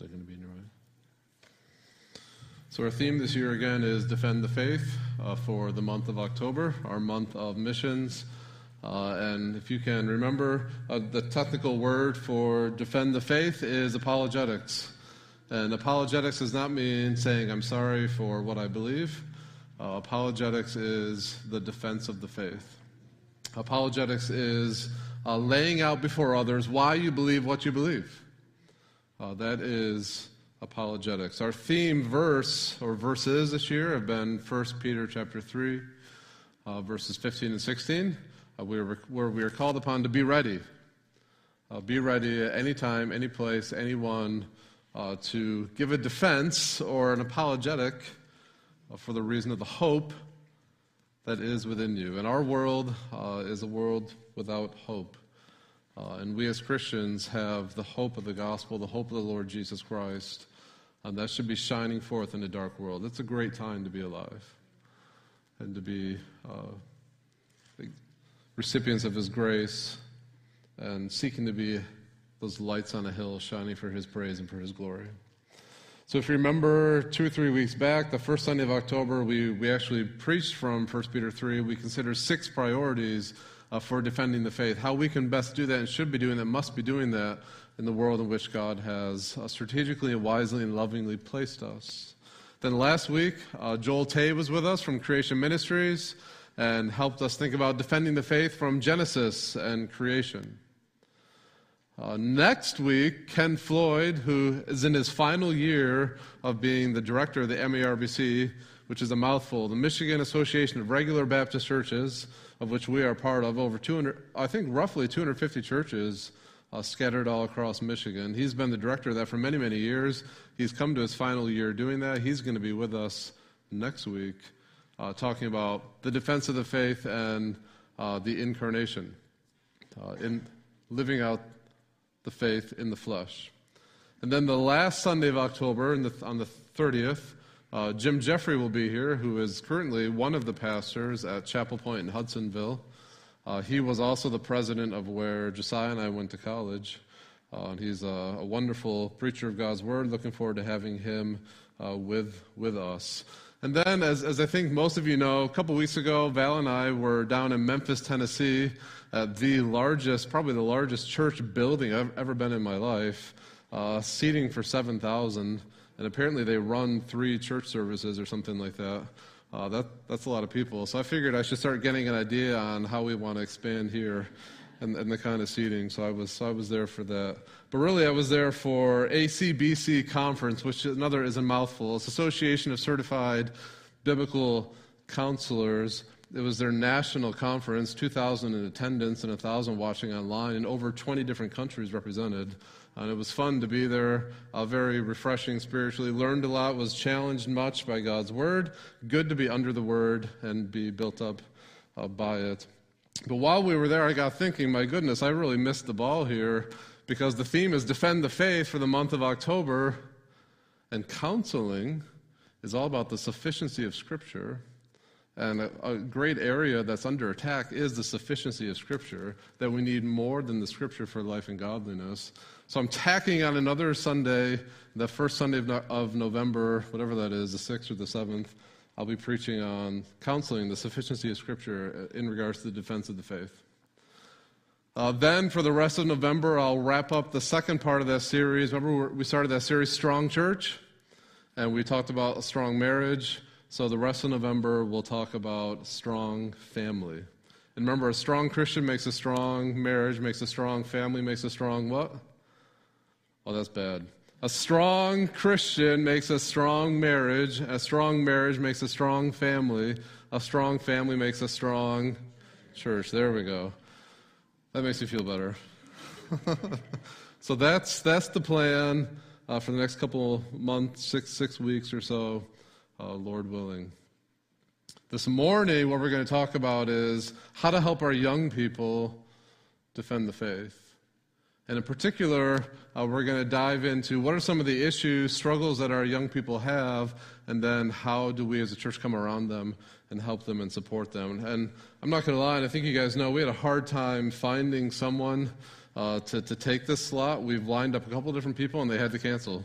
They're going to be in your way. So, our theme this year again is Defend the Faith uh, for the month of October, our month of missions. Uh, and if you can remember, uh, the technical word for defend the faith is apologetics. And apologetics does not mean saying, I'm sorry for what I believe. Uh, apologetics is the defense of the faith. Apologetics is uh, laying out before others why you believe what you believe. Uh, that is apologetics. Our theme verse or verses this year have been 1 Peter chapter 3, uh, verses 15 and 16, uh, where, where we are called upon to be ready. Uh, be ready at any time, any place, anyone uh, to give a defense or an apologetic uh, for the reason of the hope that is within you. And our world is a world without hope. Uh, and we as Christians have the hope of the gospel, the hope of the Lord Jesus Christ, and that should be shining forth in a dark world. It's a great time to be alive and to be uh, recipients of His grace and seeking to be those lights on a hill shining for His praise and for His glory. So, if you remember two or three weeks back, the first Sunday of October, we, we actually preached from 1 Peter 3. We considered six priorities uh, for defending the faith, how we can best do that and should be doing that, must be doing that in the world in which God has uh, strategically and wisely and lovingly placed us. Then last week, uh, Joel Tay was with us from Creation Ministries and helped us think about defending the faith from Genesis and creation. Uh, next week, Ken Floyd, who is in his final year of being the director of the MERBC, which is a mouthful, the Michigan Association of Regular Baptist Churches, of which we are part of, over 200, I think roughly 250 churches uh, scattered all across Michigan. He's been the director of that for many, many years. He's come to his final year doing that. He's going to be with us next week uh, talking about the defense of the faith and uh, the incarnation, uh, in living out the faith in the flesh. And then the last Sunday of October, the, on the 30th, uh, Jim Jeffrey will be here, who is currently one of the pastors at Chapel Pointe in Hudsonville. Uh, he was also the president of where Josiah and I went to college. Uh, and he's a, a, wonderful preacher of God's word. Looking forward to having him uh, with, with us. And then, as, as I think most of you know, a couple weeks ago, Val and I were down in Memphis, Tennessee, at the largest, probably the largest church building I've ever been in my life, uh, seating for 7,000 and apparently they run three church services or something like that. Uh, that that's a lot of people. So I figured I should start getting an idea on how we want to expand here and, and the kind of seating. So I was I was there for that. But really, I was there for ACBC conference, which another is a mouthful. It's Association of Certified Biblical Counselors. It was their national conference, 2,000 in attendance and 1,000 watching online, and over 20 different countries represented. And it was fun to be there, uh, very refreshing spiritually. Learned a lot, was challenged much by God's Word. Good to be under the Word and be built up uh, by it. But while we were there, I got thinking, my goodness, I really missed the ball here because the theme is defend the faith for the month of October, and counseling is all about the sufficiency of Scripture. And a, a, great area that's under attack is the sufficiency of Scripture, that we need more than the Scripture for life and godliness. So I'm tacking on another Sunday, the first Sunday of, no- of November, whatever that is, the 6th or the 7th. I'll be preaching on counseling the sufficiency of Scripture in regards to the defense of the faith. Uh, then, for the rest of November, I'll wrap up the second part of that series. Remember, we started that series, Strong Church, and we talked about a strong marriage. So, the rest of November, we'll talk about strong family. And remember, a strong Christian makes a strong marriage, makes a strong family, makes a strong what? Oh, that's bad. A strong Christian makes a strong marriage. A strong marriage makes a strong family. A strong family makes a strong church. There we go. That makes me feel better. so that's that's the plan uh, for the next couple months, six six weeks or so, uh, Lord willing. This morning, what we're going to talk about is how to help our young people defend the faith. And in particular, uh, we're going to dive into what are some of the issues, struggles that our young people have, and then how do we as a church come around them and help them and support them. And I'm not going to lie, and I think you guys know we had a hard time finding someone uh, to, to take this slot. We've lined up a couple different people, and they had to cancel.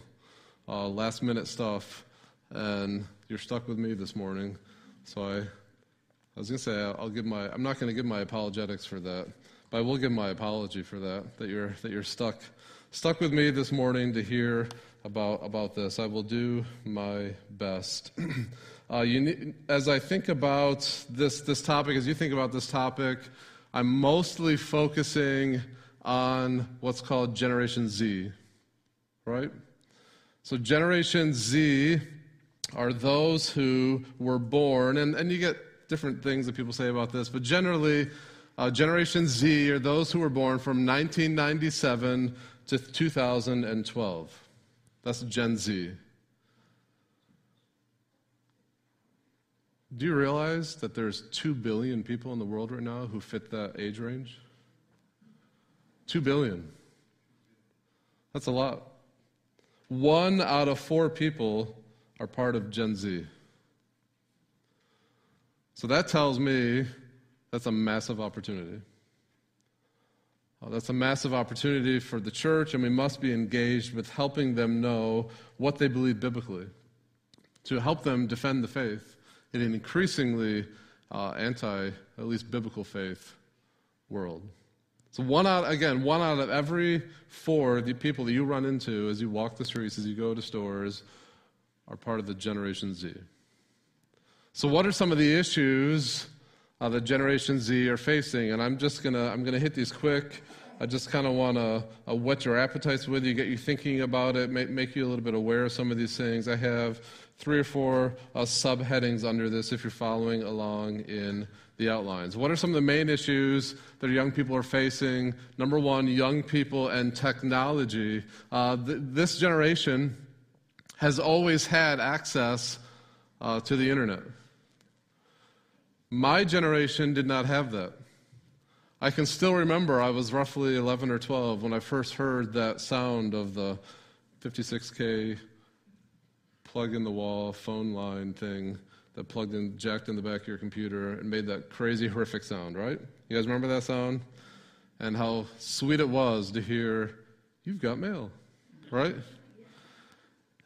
uh, last minute stuff, and you're stuck with me this morning. So I, I was going to say I'll give my. I'm not going to give my apologetics for that, but I will give my apology for that. That you're that you're stuck stuck with me this morning to hear about about this. I will do my best. uh, need, as I think about this this topic, as you think about this topic, I'm mostly focusing on what's called Generation Z, right? So, Generation Z are those who were born, and, and you get different things that people say about this, but generally, uh, Generation Z are those who were born from 1997 to 2012. That's Gen Z. Do you realize that there's 2 billion people in the world right now who fit that age range? 2 billion. That's a lot. One out of four people are part of Gen Z. So that tells me that's a massive opportunity. Uh, that's a massive opportunity for the church, and we must be engaged with helping them know what they believe biblically, to help them defend the faith in an increasingly uh, anti, at least biblical faith world. So one out again, one out of every four the people that you run into as you walk the streets, as you go to stores, are part of the Generation Z. So what are some of the issues uh, that Generation Z are facing? And I'm just gonna I'm gonna hit these quick. I just kind of want to uh, whet your appetites with you, get you thinking about it, make, make you a little bit aware of some of these things. I have three or four uh, subheadings under this if you're following along in the outlines. What are some of the main issues that young people are facing? Number one, young people and technology. Uh, th- this generation has always had access uh, to the internet. My generation did not have that. I can still remember I was roughly 11 or 12 when I first heard that sound of the 56K plug in the wall phone line thing that plugged in, jacked in the back of your computer and made that crazy, horrific sound, right? You guys remember that sound? And how sweet it was to hear, you've got mail, right?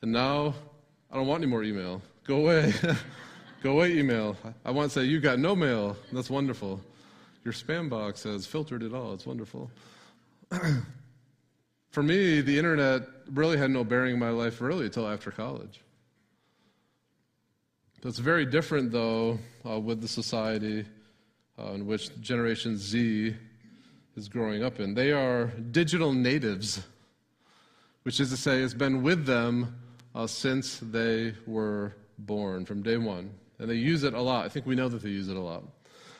And now, I don't want any more email. Go away. Go away, email. I want to say, you've got no mail. That's wonderful. Your spam box has filtered it all. It's wonderful. For me, the internet really had no bearing in my life really until after college. It's very different, though, uh, with the society uh, in which Generation Z is growing up in. They are digital natives, which is to say, it's been with them uh, since they were born, from day one. And they use it a lot. I think we know that they use it a lot.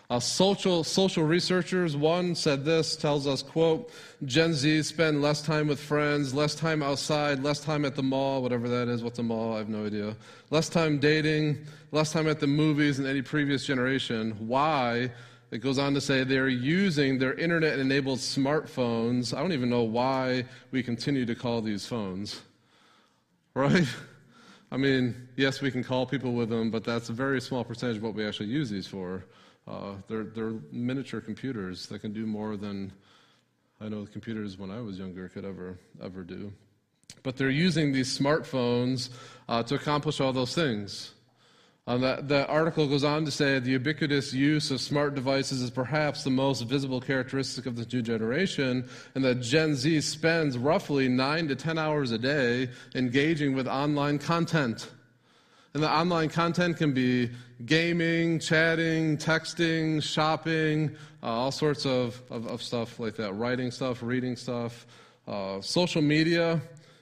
Uh, social, social researchers, one said this, tells us, quote, Gen Z spend less time with friends, less time outside, less time at the mall, whatever that is. What's a mall? I have no idea. Less time dating, less time at the movies than any previous generation. Why? It goes on to say they're using their internet enabled smartphones. I don't even know why we continue to call these phones. Right? I mean, yes, we can call people with them, but that's a very small percentage of what we actually use these for. Uh, they're, they're miniature computers that can do more than I know the computers when I was younger could ever, ever do. But they're using these smartphones uh, to accomplish all those things. Um, that, that article goes on to say the ubiquitous use of smart devices is perhaps the most visible characteristic of this new generation, and that Gen Z spends roughly nine to 10 hours a day engaging with online content. And the online content can be gaming, chatting, texting, shopping, uh, all sorts of, of, of, stuff like that, writing stuff, reading stuff, uh, social media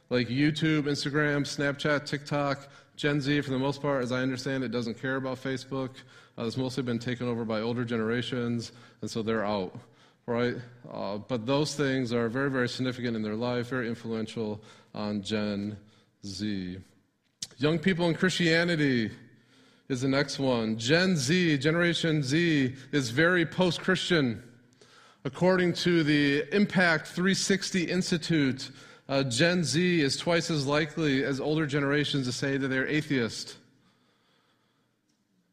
like YouTube, Instagram, Snapchat, TikTok. Gen Z, for the most part, as I understand it, doesn't care about Facebook. Uh, it's mostly been taken over by older generations, and so they're out, right? Uh, but those things are very, very significant in their life, very influential on Gen Z. Young people in Christianity is the next one. Gen Z, Generation Z, is very post Christian. According to the Impact 360 Institute, uh, Gen Z is twice as likely as older generations to say that they're atheist.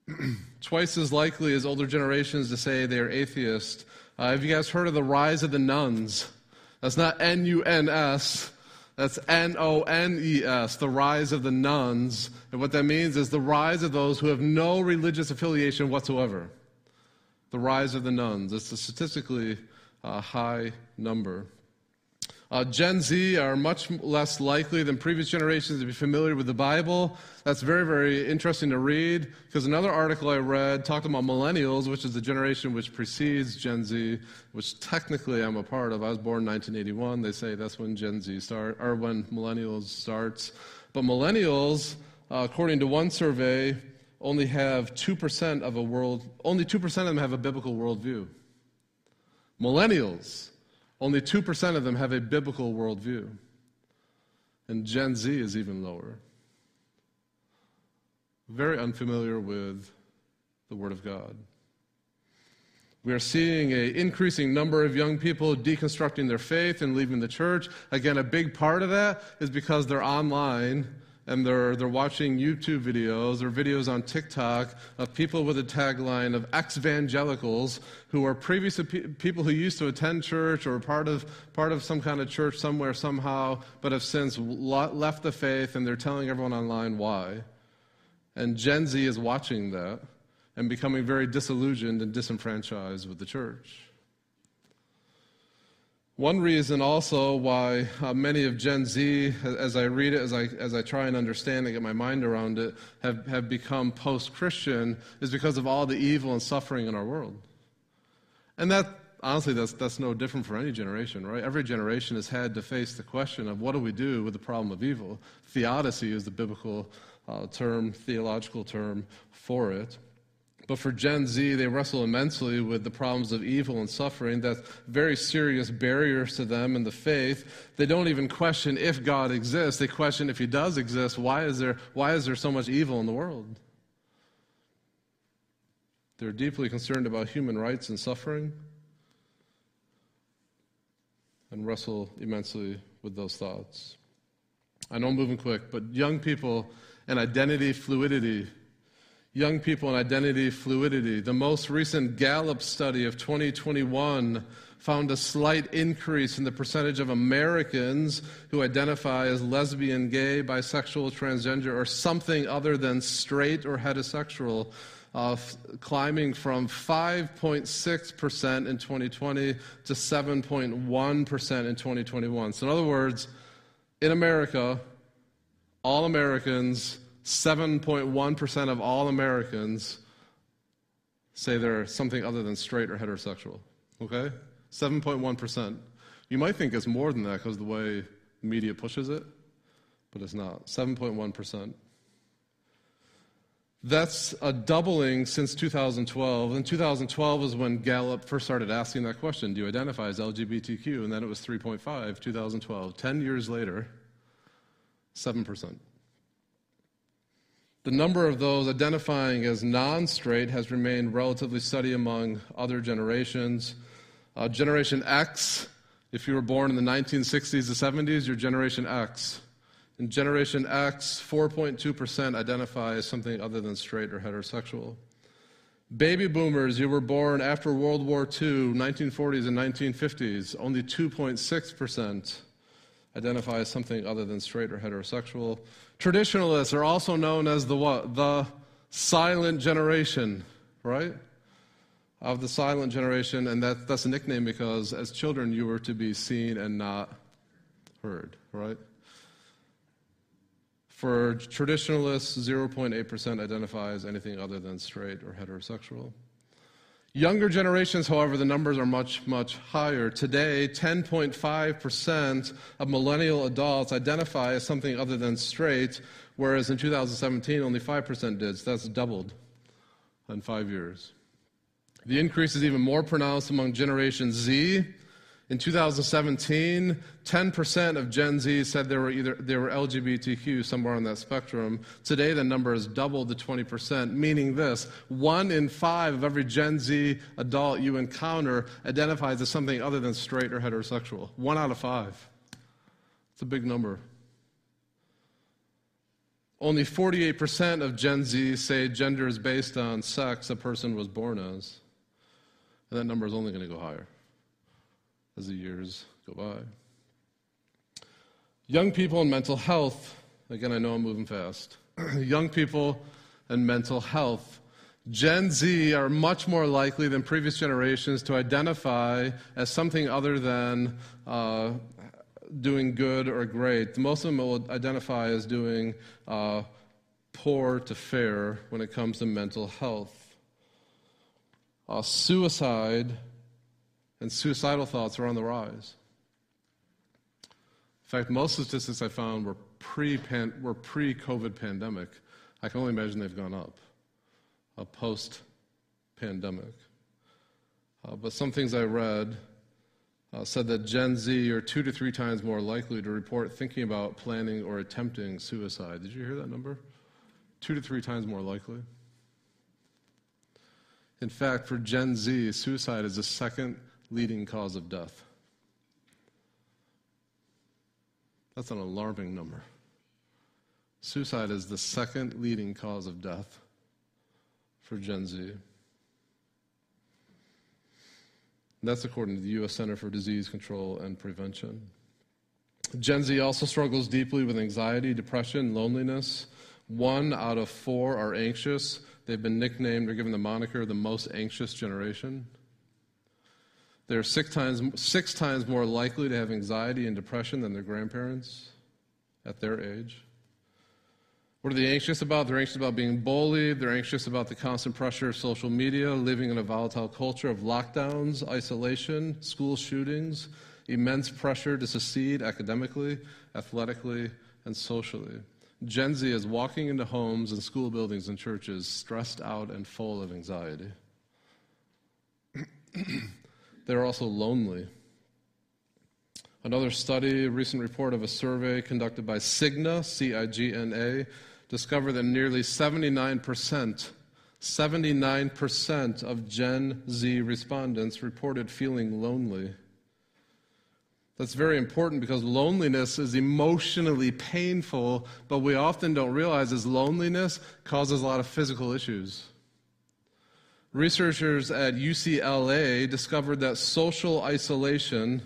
twice as likely as older generations to say they're atheist. Uh, have you guys heard of the rise of the nones? That's not N U N S. That's N O N E S, the rise of the nones. And what that means is the rise of those who have no religious affiliation whatsoever. The rise of the nones. It's a statistically uh, high number. Uh, Gen Z are much less likely than previous generations to be familiar with the Bible. That's very, very interesting to read because another article I read talked about millennials, which is the generation which precedes Gen Z, which technically I'm a part of. I was born in 1981. They say that's when Gen Z start or when millennials starts. But millennials, uh, according to one survey, only have 2% of a world, only 2% of them have a biblical worldview. Millennials only 2% of them have a biblical worldview. And Gen Z is even lower. Very unfamiliar with the Word of God. We are seeing an increasing number of young people deconstructing their faith and leaving the church. Again, a big part of that is because they're online and they're, they're watching YouTube videos or videos on TikTok of people with a tagline of ex-evangelicals who are previous people who used to attend church or part of, part of some kind of church somewhere somehow, but have since left the faith and they're telling everyone online why. And Gen Z is watching that and becoming very disillusioned and disenfranchised with the church. One reason also why uh, many of Gen Z, as I read it, as I, as I try and understand and get my mind around it, have, have become post Christian is because of all the evil and suffering in our world. And that, honestly, that's, that's no different for any generation, right? Every generation has had to face the question of what do we do with the problem of evil? Theodicy is the biblical uh, term, theological term for it. But for Gen Z, they wrestle immensely with the problems of evil and suffering. That's very serious barriers to them in the faith. They don't even question if God exists. They question if He does exist, why is there, why is there so much evil in the world? They're deeply concerned about human rights and suffering and wrestle immensely with those thoughts. I know I'm moving quick, but young people and identity fluidity young people and identity fluidity. The most recent Gallup study of 2021 found a slight increase in the percentage of Americans who identify as lesbian, gay, bisexual, transgender, or something other than straight or heterosexual. Uh, climbing from 5.6% in 2020 to 7.1% in 2021. So, in other words, in America, all Americans 7.1% of all Americans say they're something other than straight or heterosexual. Okay? 7.1%. You might think it's more than that because the way media pushes it, but it's not. 7.1%. That's a doubling since 2012. And 2012 is when Gallup first started asking that question Do you identify as LGBTQ? And then it was 3.5, 2012. 10 years later, 7%. The number of those identifying as non straight has remained relatively steady among other generations. Uh, generation X, if you were born in the 1960s to 70s, you're Generation X. In Generation X, 4.2% identify as something other than straight or heterosexual. Baby boomers, you were born after World War II, 1940s and 1950s, only 2.6% identify as something other than straight or heterosexual. Traditionalists are also known as the what? The silent generation, right? Of the silent generation, and that, that's a nickname because as children you were to be seen and not heard, right? For traditionalists, 0.8% identify as anything other than straight or heterosexual. Younger generations, however, the numbers are much, much higher. Today, 10.5% of millennial adults identify as something other than straight, whereas in 2017, only 5% did. So that's doubled in five years. The increase is even more pronounced among Generation Z, in 2017, 10% of Gen Z said they were either they were LGBTQ somewhere on that spectrum. Today, the number has doubled to 20%, meaning this: one in five of every Gen Z adult you encounter identifies as something other than straight or heterosexual. One out of five. It's a big number. Only 48% of Gen Z say gender is based on sex a person was born as. And that number is only going to go higher as the years go by. Young people and mental health. Again, I know I'm moving fast. Young people and mental health. Gen Z are much more likely than previous generations to identify as something other than uh, doing good or great. Most of them will identify as doing uh, poor to fair when it comes to mental health. Uh, suicide and suicidal thoughts are on the rise. In fact, most statistics I found were pre were pre COVID pandemic. I can only imagine they've gone up uh, post pandemic. Uh, but some things I read uh, said that Gen Z are two to three times more likely to report thinking about planning or attempting suicide. Did you hear that number? Two to three times more likely. In fact, for Gen Z, suicide is the second leading cause of death. That's an alarming number. Suicide is the second leading cause of death for Gen Z. That's according to the U.S. Center for Disease Control and Prevention. Gen Z also struggles deeply with anxiety, depression, loneliness. One out of four are anxious. They've been nicknamed or given the moniker the most anxious generation. They're six times, six times more likely to have anxiety and depression than their grandparents at their age. What are they anxious about? They're anxious about being bullied. They're anxious about the constant pressure of social media, living in a volatile culture of lockdowns, isolation, school shootings, immense pressure to succeed academically, athletically, and socially. Gen Z is walking into homes and school buildings and churches stressed out and full of anxiety. They're also lonely. Another study, a recent report of a survey conducted by Cigna, C I G N A, discovered that nearly 79%, 79% of Gen Z respondents reported feeling lonely. That's very important because loneliness is emotionally painful, but we often don't realize is loneliness causes a lot of physical issues. Researchers at UCLA discovered that social isolation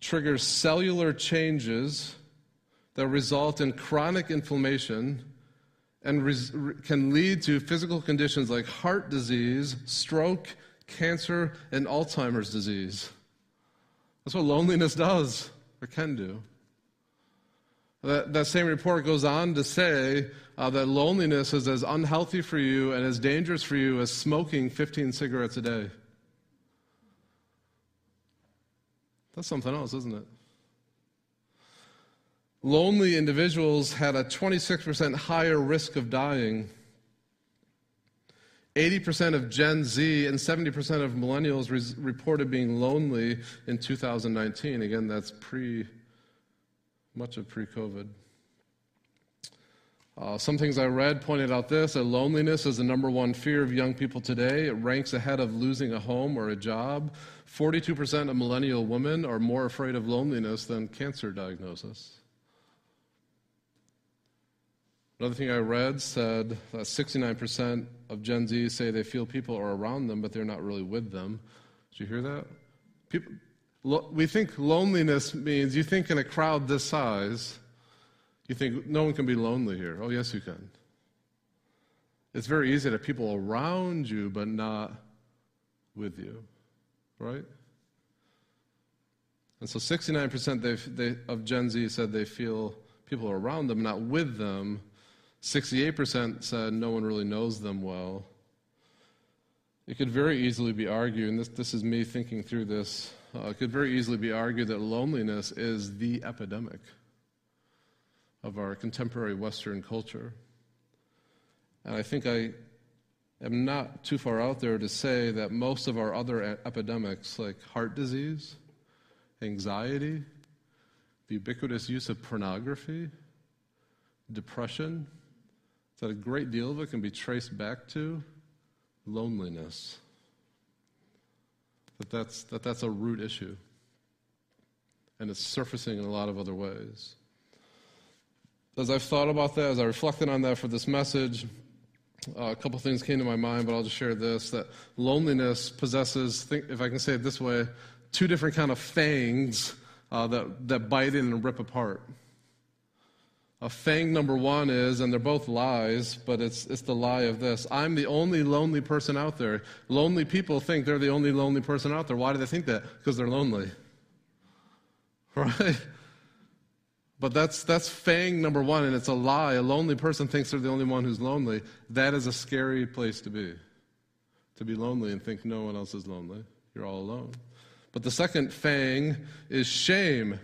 triggers cellular changes that result in chronic inflammation and res- can lead to physical conditions like heart disease, stroke, cancer, and Alzheimer's disease. That's what loneliness does, or can do. That, that same report goes on to say uh, that loneliness is as unhealthy for you and as dangerous for you as smoking 15 cigarettes a day. That's something else, isn't it? Lonely individuals had a 26% higher risk of dying. 80% of Gen Z and 70% of millennials reported being lonely in 2019. Again, that's pre, much of pre COVID. Uh, some things I read pointed out this that loneliness is the number one fear of young people today. It ranks ahead of losing a home or a job. 42% of millennial women are more afraid of loneliness than cancer diagnosis. Another thing I read said that 69% of Gen Z say they feel people are around them, but they're not really with them. Did you hear that? People, lo, we think loneliness means you think in a crowd this size, you think, no one can be lonely here. Oh, yes, you can. It's very easy to have people around you, but not with you, right? And so 69% they, of Gen Z said they feel people are around them, not with them. 68% said no one really knows them well. It could very easily be argued, and this, this is me thinking through this, uh, it could very easily be argued that loneliness is the epidemic of our contemporary Western culture. And I think I am not too far out there to say that most of our other epidemics, like heart disease, anxiety, the ubiquitous use of pornography, depression, that a great deal of it can be traced back to loneliness. That that's, that that's a root issue. And it's surfacing in a lot of other ways as I've thought about that, as I reflected on that for this message, uh, a couple things came to my mind, but I'll just share this: that loneliness possesses, think, if I can say it this way, two different kind of fangs uh, that, that bite in and rip apart. A fang number one is, and they're both lies, but it's, it's the lie of this I'm the only lonely person out there. Lonely people think they're the only lonely person out there. Why do they think that? Because they're lonely. Right? But that's, that's fang number one, and it's a lie. A lonely person thinks they're the only one who's lonely. That is a scary place to be. To be lonely and think no one else is lonely. You're all alone. But the second fang is shame.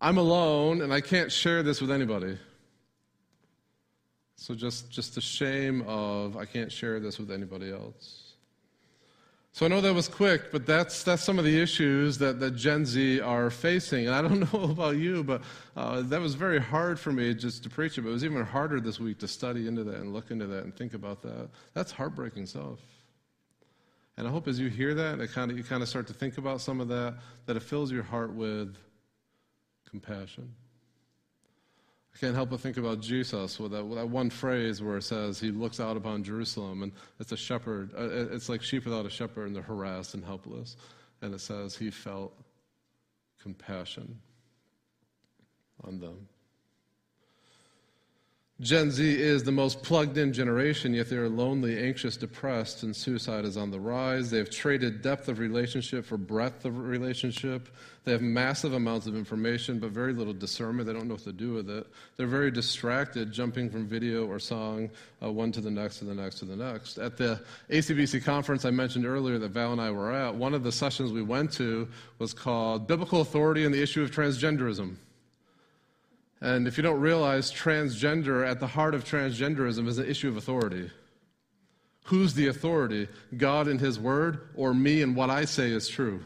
I'm alone and I can't share this with anybody. So just, just the shame of I can't share this with anybody else. So I know that was quick, but that's, that's some of the issues that, that Gen Z are facing. And I don't know about you, but uh, that was very hard for me just to preach it. But it was even harder this week to study into that and look into that and think about that. That's heartbreaking stuff. And I hope as you hear that, it kind of, you kind of start to think about some of that, that it fills your heart with compassion. I can't help but think about Jesus with that, with that, one phrase where it says he looks out upon Jerusalem and it's a shepherd. Uh, it's like sheep without a shepherd and they're harassed and helpless. And it says he felt compassion on them. Gen Z is the most plugged in generation, yet they are lonely, anxious, depressed, and suicide is on the rise. They have traded depth of relationship for breadth of relationship. They have massive amounts of information, but very little discernment. They don't know what to do with it. They're very distracted, jumping from video or song, uh, one to the next, to the next, to the next. At the ACBC conference I mentioned earlier that Val and I were at, one of the sessions we went to was called Biblical Authority and the Issue of Transgenderism. And if you don't realize, transgender, at the heart of transgenderism, is an issue of authority. Who's the authority? God and His Word, or me and what I say is true?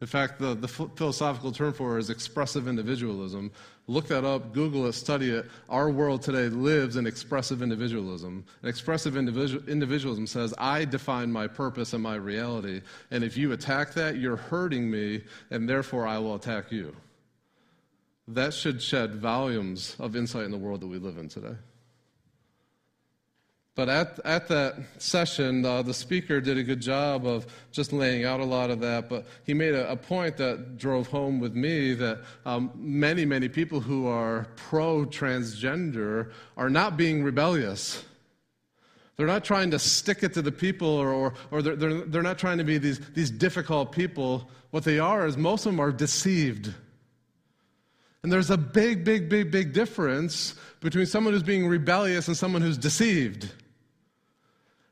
In fact, the, the philosophical term for it is expressive individualism. Look that up, Google it, study it. Our world today lives in expressive individualism. And expressive individu- individualism says, I define my purpose and my reality. And if you attack that, you're hurting me, and therefore I will attack you that should shed volumes of insight in the world that we live in today. But at, at that session, uh, the speaker did a good job of just laying out a lot of that. But he made a, a point that drove home with me that um, many, many people who are pro transgender are not being rebellious. They're not trying to stick it to the people or, or, or they're, they're, they're not trying to be these, these difficult people. What they are is most of them are deceived. And there's a big, big, big, big difference between someone who's being rebellious and someone who's deceived.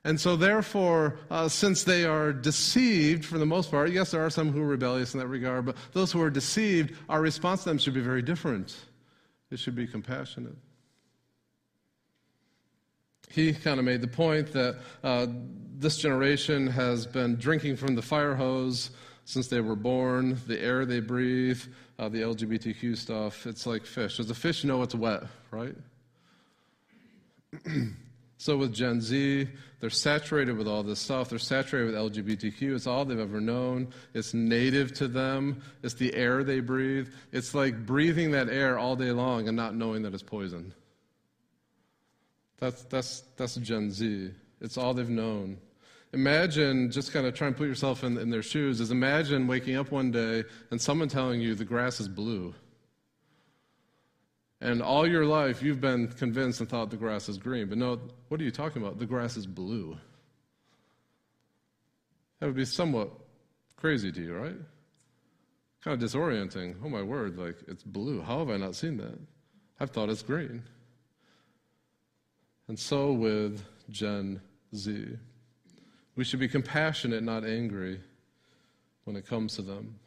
And so, therefore, uh, since they are deceived for the most part, yes, there are some who are rebellious in that regard, but those who are deceived, our response to them should be very different. It should be compassionate. He kind of made the point that uh, this generation has been drinking from the fire hose since they were born, the air they breathe, uh, the LGBTQ stuff, it's like fish. Does a fish know it's wet, right? so with Gen Z, they're saturated with all this stuff. They're saturated with LGBTQ. It's all they've ever known. It's native to them. It's the air they breathe. It's like breathing that air all day long and not knowing that it's poison. That's, that's, that's Gen Z. It's all they've known. Imagine, just kind of try and put yourself in, in their shoes, is imagine waking up one day and someone telling you the grass is blue. And all your life you've been convinced and thought the grass is green. But no, what are you talking about? The grass is blue. That would be somewhat crazy to you, right? Kind of disorienting. Oh my word, like it's blue. How have I not seen that? I've thought it's green. And so with Gen Z. We should be compassionate, not angry, when it comes to them.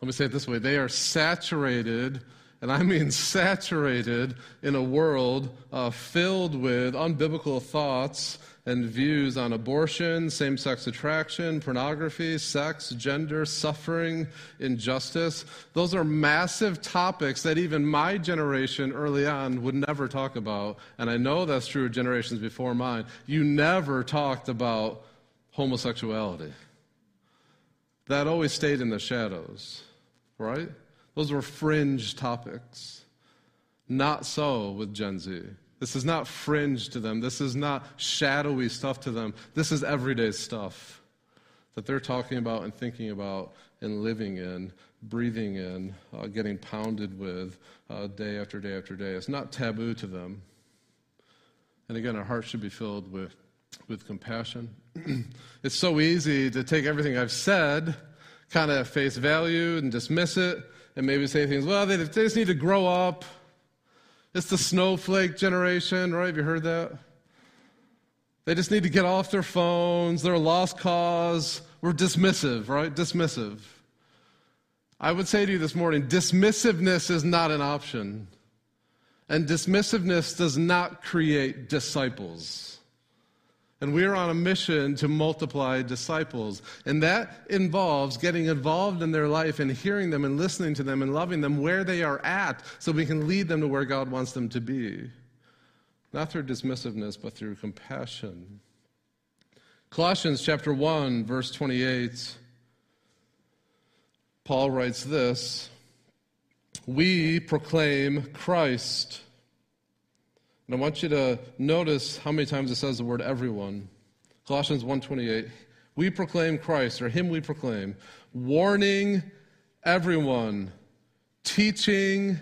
Let me say it this way they are saturated, and I mean saturated, in a world uh, filled with unbiblical thoughts and views on abortion, same sex attraction, pornography, sex, gender, suffering, injustice. Those are massive topics that even my generation early on would never talk about. And I know that's true of generations before mine. You never talked about homosexuality. That always stayed in the shadows, right? Those were fringe topics. Not so with Gen Z. This is not fringe to them. This is not shadowy stuff to them. This is everyday stuff that they're talking about and thinking about and living in breathing in, uh, getting pounded with uh, day after day after day. It's not taboo to them. And again, our hearts should be filled with, with compassion. it's so easy to take everything I've said, kind of face value, and dismiss it, and maybe say things, well, they, they just need to grow up. It's the snowflake generation, right? Have you heard that? They just need to get off their phones. They're a lost cause. We're dismissive, right? Dismissive. I would say to you this morning dismissiveness is not an option. And dismissiveness does not create disciples. And we are on a mission to multiply disciples. And that involves getting involved in their life and hearing them and listening to them and loving them where they are at so we can lead them to where God wants them to be. Not through dismissiveness, but through compassion. Colossians chapter 1, verse 28 Paul writes this We proclaim Christ. And I want you to notice how many times it says the word everyone. Colossians 1:28. We proclaim Christ, or him we proclaim, warning everyone, teaching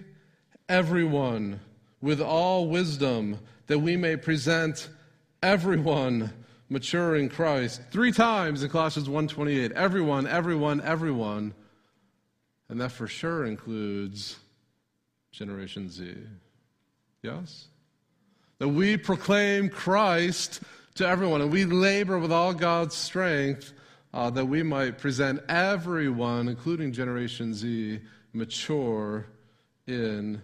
everyone with all wisdom, that we may present everyone mature in Christ. Three times in Colossians 1:28. Everyone, everyone, everyone. And that for sure includes Generation Z. Yes? That we proclaim Christ to everyone and we labor with all God's strength uh, that we might present everyone, including Generation Z, mature in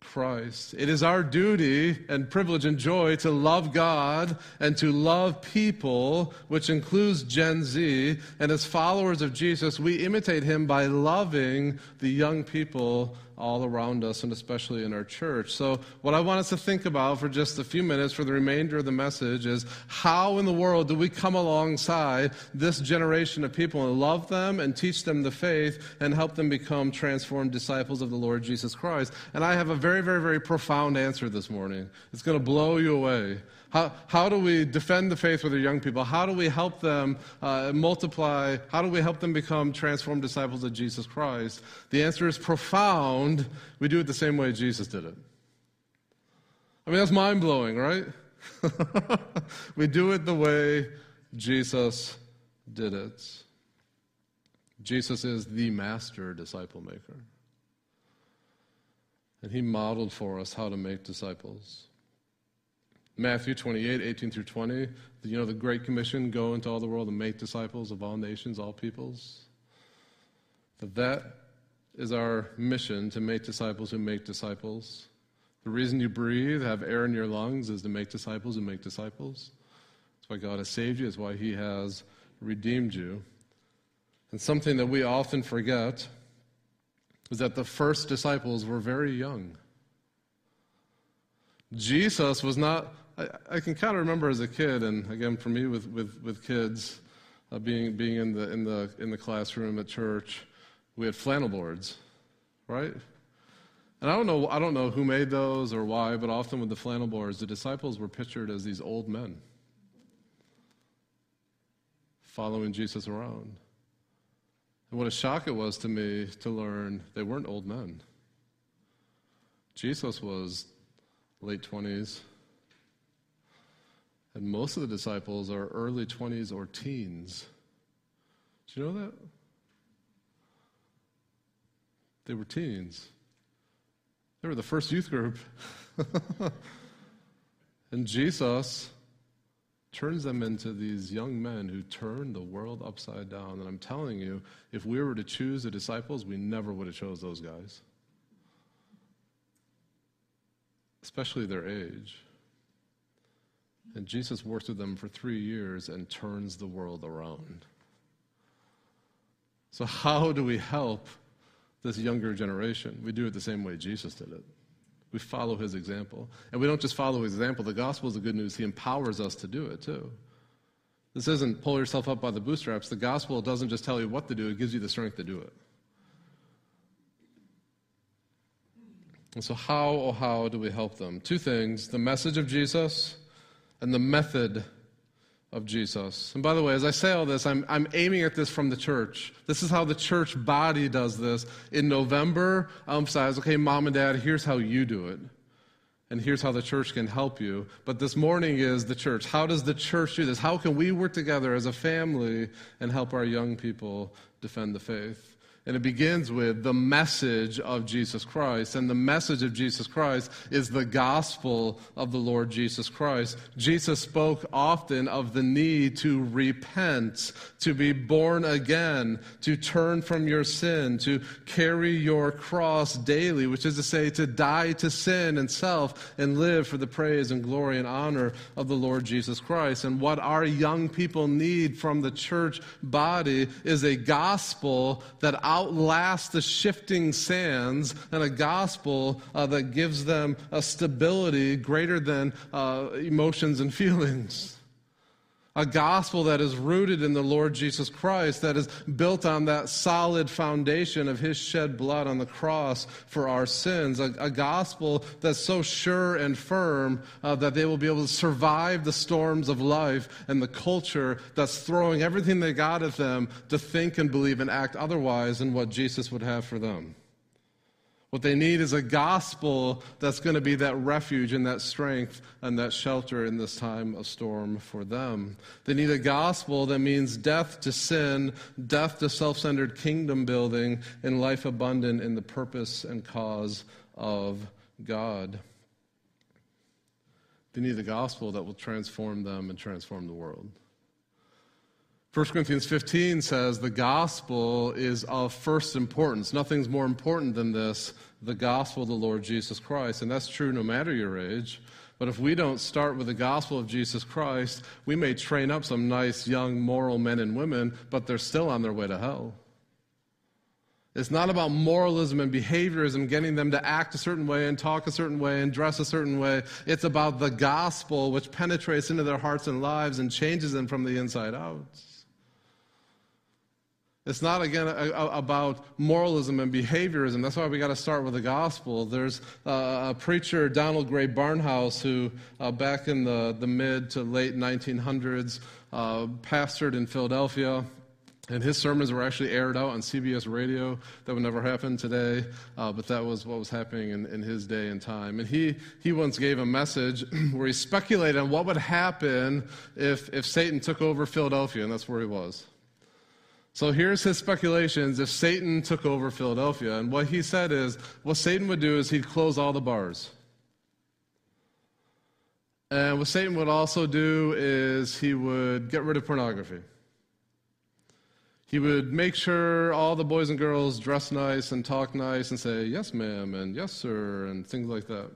Christ. It is our duty and privilege and joy to love God and to love people, which includes Gen Z. And as followers of Jesus, we imitate him by loving the young people all around us and especially in our church. So, what I want us to think about for just a few minutes for the remainder of the message is how in the world do we come alongside this generation of people and love them and teach them the faith and help them become transformed disciples of the Lord Jesus Christ? And I have a very, very, very profound answer this morning. It's going to blow you away. How, how do we defend the faith with our young people? How do we help them uh, multiply? How do we help them become transformed disciples of Jesus Christ? The answer is profound. We do it the same way Jesus did it. I mean, that's mind blowing, right? we do it the way Jesus did it. Jesus is the master disciple maker. And he modeled for us how to make disciples. Matthew 28, 18 through 20, you know, the Great Commission go into all the world and make disciples of all nations, all peoples. That is our mission to make disciples who make disciples. The reason you breathe, have air in your lungs, is to make disciples who make disciples. That's why God has saved you, it's why He has redeemed you. And something that we often forget is that the first disciples were very young. Jesus was not I, I can kind of remember as a kid, and again for me with, with, with kids, uh, being, being in, the, in, the, in the classroom at church, we had flannel boards, right? And I don't know, I don't know who made those or why, but often with the flannel boards, the disciples were pictured as these old men following Jesus around. And what a shock it was to me to learn they weren't old men. Jesus was late 20s, and most of the disciples are early 20s or teens. Do you know that? They were teens. They were the first youth group. and Jesus turns them into these young men who turn the world upside down. And I'm telling you, if we were to choose the disciples, we never would have chose those guys. Especially their age. And Jesus works with them for three years and turns the world around. So, how do we help this younger generation? We do it the same way Jesus did it. We follow his example. And we don't just follow his example, the gospel is the good news. He empowers us to do it too. This isn't pull yourself up by the bootstraps. The gospel doesn't just tell you what to do, it gives you the strength to do it. And so, how, oh, how do we help them? Two things the message of Jesus and the method of Jesus. And by the way, as I say all this, I'm, I'm aiming at this from the church. This is how the church body does this. In November, um, I'll emphasize okay, mom and dad, here's how you do it. And here's how the church can help you. But this morning is the church. How does the church do this? How can we work together as a family and help our young people defend the faith? And it begins with the message of Jesus Christ. And the message of Jesus Christ is the gospel of the Lord Jesus Christ. Jesus spoke often of the need to repent, to be born again, to turn from your sin, to carry your cross daily, which is to say, to die to sin and self and live for the praise and glory and honor of the Lord Jesus Christ. And what our young people need from the church body is a gospel that outlast the shifting sands and a gospel uh, that gives them a stability greater than uh, emotions and feelings. A gospel that is rooted in the Lord Jesus Christ, that is built on that solid foundation of His shed blood on the cross for our sins. A, a gospel that's so sure and firm uh, that they will be able to survive the storms of life and the culture that's throwing everything they got at them to think and believe and act otherwise than what Jesus would have for them. What they need is a gospel that's going to be that refuge and that strength and that shelter in this time of storm for them. They need a gospel that means death to sin, death to self centered kingdom building, and life abundant in the purpose and cause of God. They need a gospel that will transform them and transform the world. 1 Corinthians 15 says the gospel is of first importance. Nothing's more important than this the gospel of the Lord Jesus Christ. And that's true no matter your age. But if we don't start with the gospel of Jesus Christ, we may train up some nice, young, moral men and women, but they're still on their way to hell. It's not about moralism and behaviorism, getting them to act a certain way and talk a certain way and dress a certain way. It's about the gospel, which penetrates into their hearts and lives and changes them from the inside out. It's not, again, a, a, about moralism and behaviorism. That's why we got to start with the gospel. There's uh, a preacher, Donald Grey Barnhouse, who uh, back in the, the mid to late 1900s uh, pastored in Philadelphia. And his sermons were actually aired out on CBS radio. That would never happen today, uh, but that was what was happening in, in, his day and time. And he, he once gave a message where he speculated on what would happen if, if Satan took over Philadelphia, and that's where he was. So here's his speculations if Satan took over Philadelphia. And what he said is what Satan would do is he'd close all the bars. And what Satan would also do is he would get rid of pornography. He would make sure all the boys and girls dress nice and talk nice and say, yes, ma'am, and yes, sir, and things like that.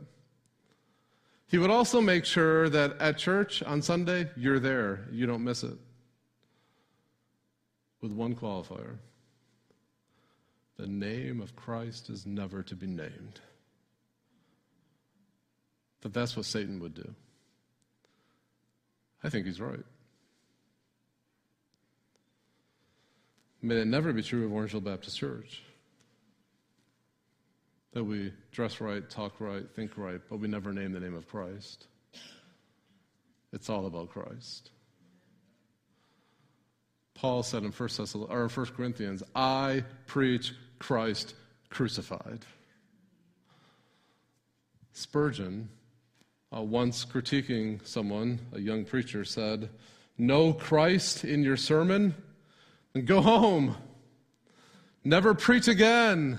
He would also make sure that at church on Sunday, you're there. You don't miss it with one qualifier the name of Christ is never to be named. That that's what Satan would do. I think he's right. May it never be true of Orangeville Baptist Church that we dress right, talk right, think right, but we never name the name of Christ. It's all about Christ. Paul said in 1, or 1 Corinthians, I preach Christ crucified. Spurgeon, uh, once critiquing someone, a young preacher, said, No Christ in your sermon and go home. Never preach again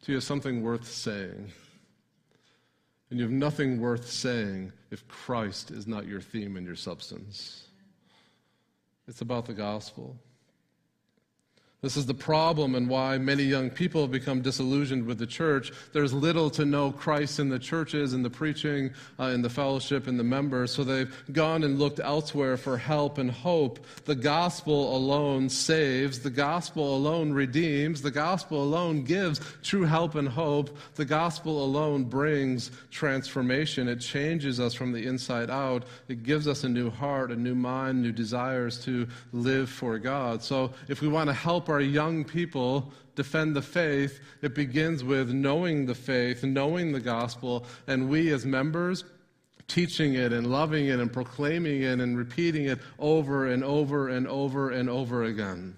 till you have something worth saying. And you have nothing worth saying if Christ is not your theme and your substance. It's about the gospel. This is the problem and why many young people have become disillusioned with the church. There's little to no Christ in the churches, in the preaching, uh, in the fellowship, in the members. So they've gone and looked elsewhere for help and hope. The gospel alone saves. The gospel alone redeems. The gospel alone gives true help and hope. The gospel alone brings transformation. It changes us from the inside out. It gives us a new heart, a new mind, new desires to live for God. So if we want to help our young people defend the faith, it begins with knowing the faith, knowing the gospel, and we as members teaching it and loving it and proclaiming it and repeating it over and over and over and over again.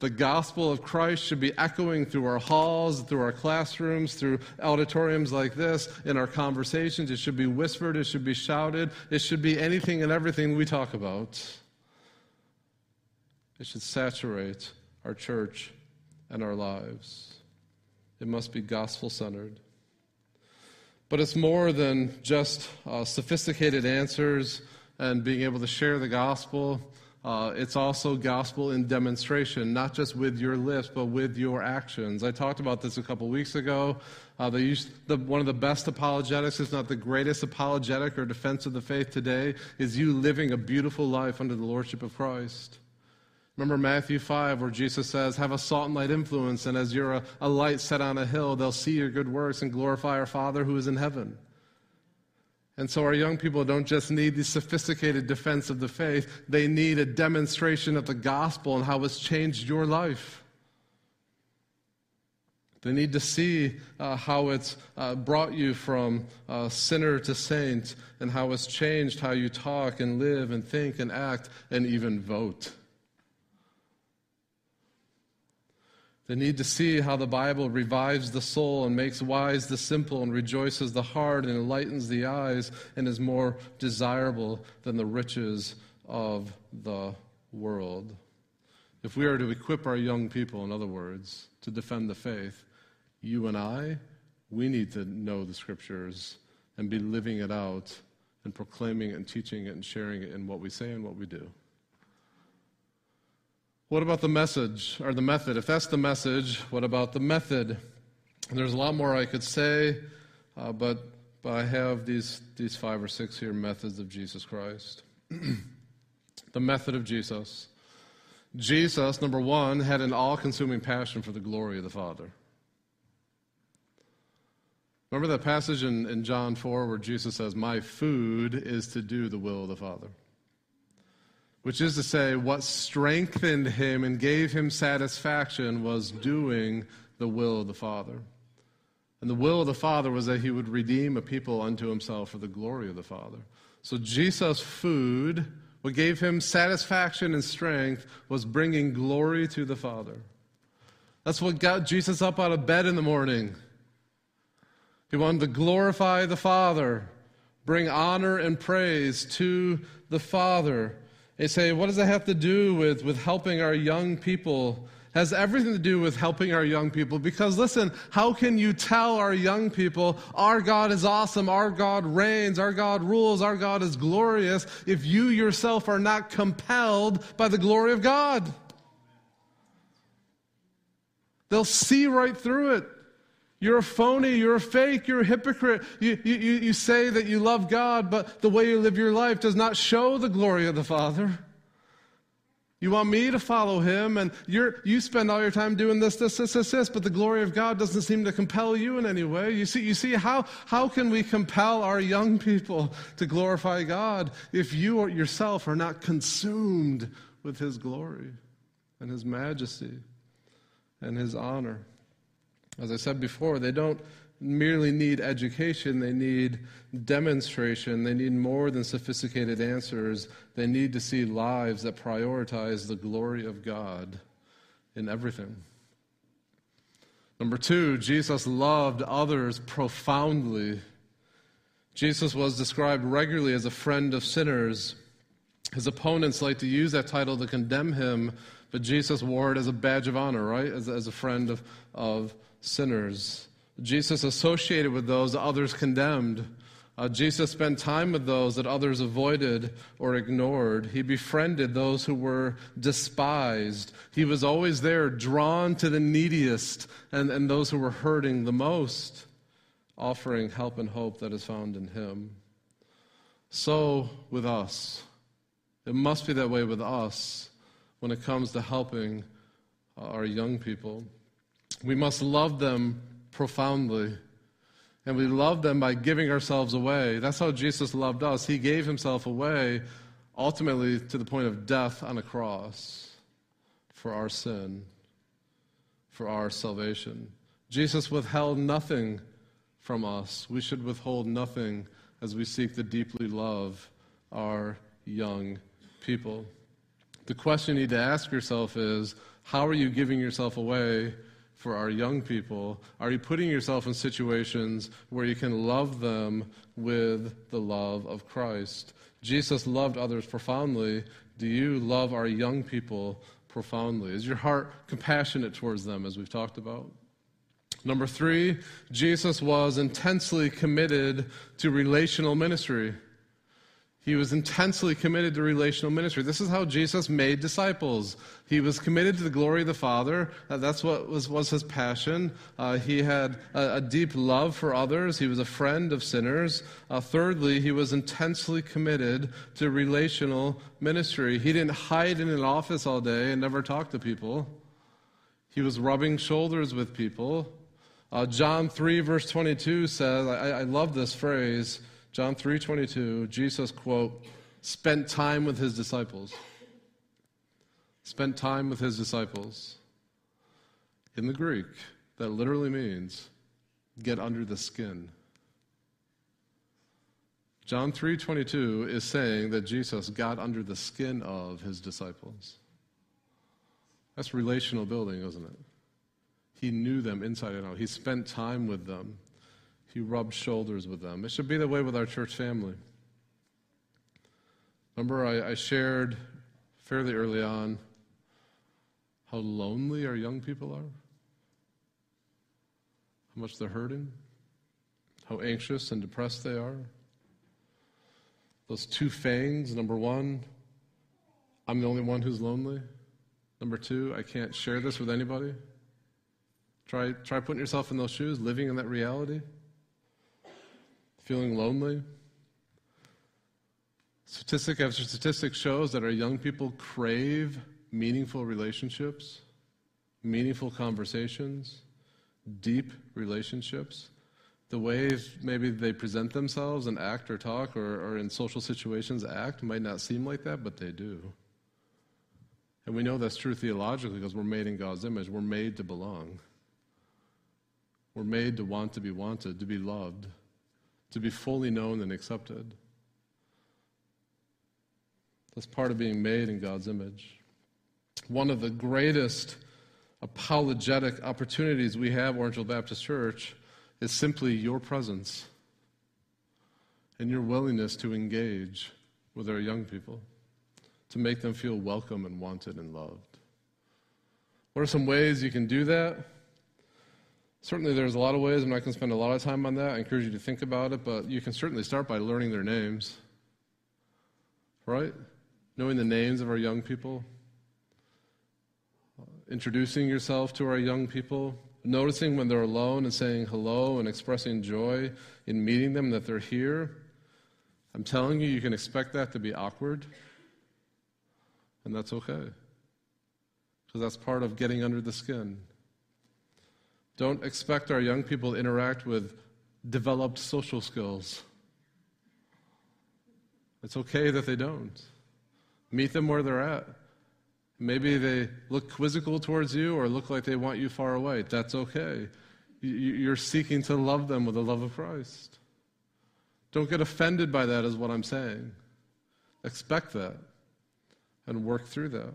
The gospel of Christ should be echoing through our halls, through our classrooms, through auditoriums like this, in our conversations. It should be whispered, it should be shouted, it should be anything and everything we talk about. It should saturate our church and our lives. It must be gospel centered. But it's more than just uh, sophisticated answers and being able to share the gospel. Uh, it's also gospel in demonstration, not just with your lips, but with your actions. I talked about this a couple weeks ago. Uh, they use the, one of the best apologetics, if not the greatest apologetic or defense of the faith today, is you living a beautiful life under the lordship of Christ. Remember Matthew 5, where Jesus says, Have a salt and light influence, and as you're a, a light set on a hill, they'll see your good works and glorify our Father who is in heaven. And so our young people don't just need the sophisticated defense of the faith, they need a demonstration of the gospel and how it's changed your life. They need to see uh, how it's uh, brought you from uh, sinner to saint and how it's changed how you talk and live and think and act and even vote. They need to see how the Bible revives the soul and makes wise the simple and rejoices the heart and enlightens the eyes and is more desirable than the riches of the world. If we are to equip our young people, in other words, to defend the faith, you and I, we need to know the scriptures and be living it out and proclaiming it and teaching it and sharing it in what we say and what we do. What about the message or the method? If that's the message, what about the method? There's a lot more I could say, uh, but, but I have these, these five or six here methods of Jesus Christ. the method of Jesus. Jesus, number one, had an all consuming passion for the glory of the Father. Remember that passage in, in John 4 where Jesus says, My food is to do the will of the Father? Which is to say, what strengthened him and gave him satisfaction was doing the will of the Father. And the will of the Father was that he would redeem a people unto himself for the glory of the Father. So Jesus' food, what gave him satisfaction and strength, was bringing glory to the Father. That's what got Jesus up out of bed in the morning. He wanted to glorify the Father, bring honor and praise to the Father. They say, what does that have to do with, with helping our young people? It has everything to do with helping our young people. Because listen, how can you tell our young people, our God is awesome, our God reigns, our God rules, our God is glorious, if you yourself are not compelled by the glory of God? They'll see right through it. You're a phony, you're a fake, you're a hypocrite. You, you, you say that you love God, but the way you live your life does not show the glory of the Father. You want me to follow him, and you're, you spend all your time doing this, this, this, this, this, but the glory of God doesn't seem to compel you in any way. You see, you see how, how can we compel our young people to glorify God if you yourself are not consumed with his glory and his majesty and his honor? As I said before, they don't merely need education, they need demonstration. They need more than sophisticated answers. They need to see lives that prioritize the glory of God in everything. Number two, Jesus loved others profoundly. Jesus was described regularly as a friend of sinners. His opponents like to use that title to condemn him, but Jesus wore it as a badge of honor, right? As, as a friend of, of sinners. Jesus associated with those that others condemned. Uh, Jesus spent time with those that others avoided or ignored. He befriended those who were despised. He was always there, drawn to the neediest and, and those who were hurting the most, offering help and hope that is found in Him. So with us. It must be that way with us when it comes to helping our young people. We must love them profoundly. And we love them by giving ourselves away. That's how Jesus loved us. He gave himself away, ultimately to the point of death on a cross for our sin, for our salvation. Jesus withheld nothing from us. We should withhold nothing as we seek to deeply love our young people. The question you need to ask yourself is how are you giving yourself away for our young people? Are you putting yourself in situations where you can love them with the love of Christ? Jesus loved others profoundly. Do you love our young people profoundly? Is your heart compassionate towards them, as we've talked about? Number three, Jesus was intensely committed to relational ministry. He was intensely committed to relational ministry. This is how Jesus made disciples. He was committed to the glory of the Father. Uh, that's what was, was his passion. Uh, he had a, a, deep love for others. He was a friend of sinners. Uh, thirdly, he was intensely committed to relational ministry. He didn't hide in an office all day and never talk to people. He was rubbing shoulders with people. Uh, John 3, verse 22 says, I, I love this phrase. John 3:22, Jesus quote, spent time with his disciples. Spent time with his disciples. In the Greek, that literally means get under the skin. John 3:22 is saying that Jesus got under the skin of his disciples. That's relational building, isn't it? He knew them inside and out. He spent time with them. He rubbed shoulders with them. It should be the way with our church family. Remember, I, I shared fairly early on how lonely our young people are, how much they're hurting, how anxious and depressed they are. Those two fangs number one, I'm the only one who's lonely. Number two, I can't share this with anybody. Try, try putting yourself in those shoes, living in that reality feeling lonely. Statistic after statistic shows that our young people crave meaningful relationships, meaningful conversations, deep relationships. The ways maybe they present themselves and act or talk or, or in social situations act might not seem like that, but they do. And we know that's true theologically because we're made in God's image. We're made to belong. We're made to want to be wanted, to be loved to be fully known and accepted. That's part of being made in God's image. One of the greatest apologetic opportunities we have, Orangeville Baptist Church, is simply your presence and your willingness to engage with our young people, to make them feel welcome and wanted and loved. What are some ways you can do that? Certainly, there's a lot of ways. I'm not going to spend a lot of time on that. I encourage you to think about it, but you can certainly start by learning their names. Right? Knowing the names of our young people, introducing yourself to our young people, noticing when they're alone and saying hello and expressing joy in meeting them that they're here. I'm telling you, you can expect that to be awkward, and that's okay. Because that's part of getting under the skin. Don't expect our young people to interact with developed social skills. It's okay that they don't. Meet them where they're at. Maybe they look quizzical towards you or look like they want you far away. That's okay. You're seeking to love them with the love of Christ. Don't get offended by that, is what I'm saying. Expect that and work through that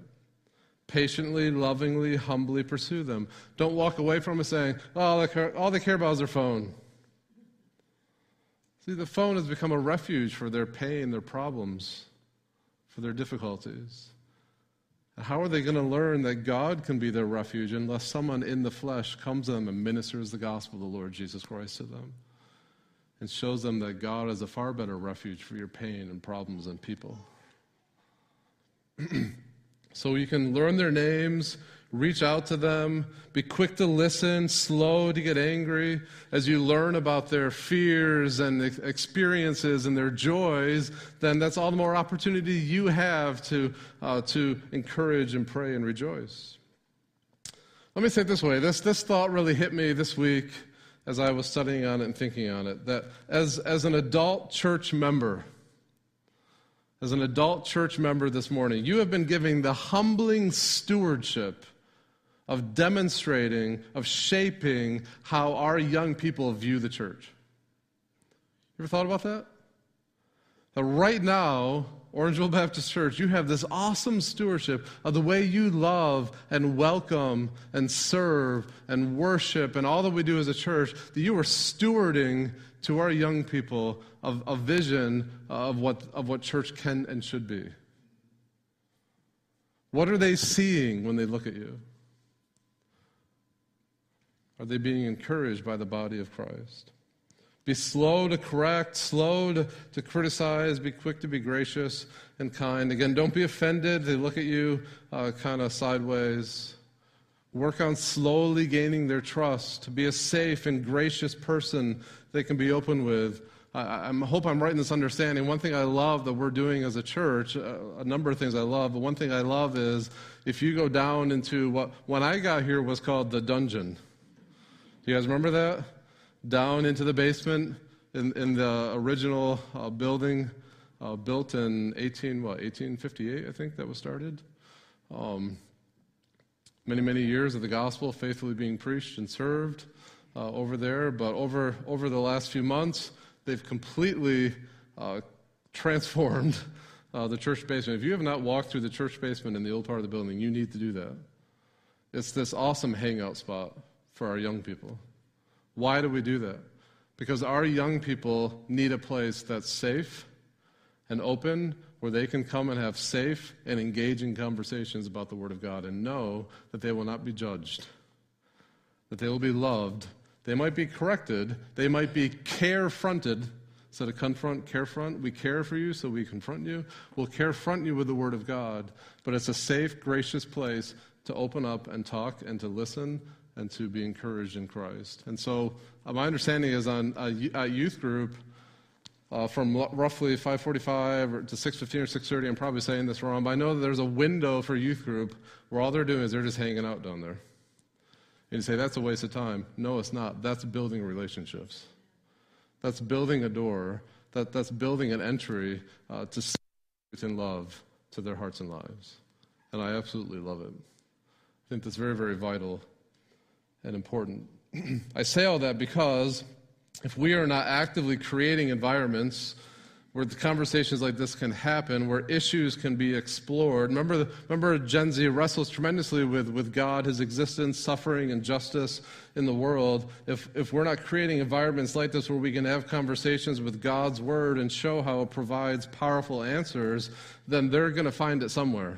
patiently, lovingly, humbly pursue them. Don't walk away from it saying, oh, all, they care, all they care about is their phone. See, the phone has become a refuge for their pain, their problems, for their difficulties. How are they going to learn that God can be their refuge unless someone in the flesh comes to them and ministers the gospel of the Lord Jesus Christ to them and shows them that God is a far better refuge for your pain and problems and people? So you can learn their names, reach out to them, be quick to listen, slow to get angry. As you learn about their fears and experiences and their joys, then that's all the more opportunity you have to, uh, to encourage and pray and rejoice. Let me say it this way this, this thought really hit me this week as I was studying on it and thinking on it that as, as an adult church member, as an adult church member this morning, you have been giving the humbling stewardship of demonstrating, of shaping how our young people view the church. You ever thought about that? That right now, Orangeville Baptist Church, you have this awesome stewardship of the way you love and welcome and serve and worship and all that we do as a church, that you are stewarding to our young people of a vision of what, of what church can and should be. What are they seeing when they look at you? Are they being encouraged by the body of Christ? Be slow to correct, slow to, to criticize, be quick to be gracious and kind. Again, don't be offended. They look at you uh, kind of sideways. Work on slowly gaining their trust, to be a safe and gracious person they can be open with. I, I hope I'm right in this understanding. One thing I love that we're doing as a church, uh, a number of things I love, but one thing I love is if you go down into what, when I got here was called the dungeon. Do you guys remember that? down into the basement in, in the original uh, building uh, built in 18, what, 1858, I think that was started. Um, many, many years of the gospel faithfully being preached and served uh, over there. But over, over the last few months, they've completely uh, transformed uh, the church basement. If you have not walked through the church basement in the old part of the building, you need to do that. It's this awesome hangout spot for our young people. Why do we do that? Because our young people need a place that's safe and open where they can come and have safe and engaging conversations about the Word of God and know that they will not be judged, that they will be loved. They might be corrected, they might be care fronted. So to confront, care front, we care for you, so we confront you. We'll care front you with the Word of God, but it's a safe, gracious place to open up and talk and to listen and to be encouraged in Christ. And so uh, my understanding is on a, a youth group uh, from roughly 5:45 to 6:15 or 6:30. I'm probably saying this wrong, but I know that there's a window for youth group where all they're doing is they're just hanging out down there. And you say that's a waste of time. No, it's not. That's building relationships. That's building a door. That, that's building an entry uh, to and love to their hearts and lives. And I absolutely love it. I think that's very, very vital and important. I say all that because if we are not actively creating environments where the conversations like this can happen, where issues can be explored. Remember, remember Gen Z wrestles tremendously with, with God, his existence, suffering, and justice in the world. If, if we're not creating environments like this where we can have conversations with God's word and show how it provides powerful answers, then they're going to find it somewhere.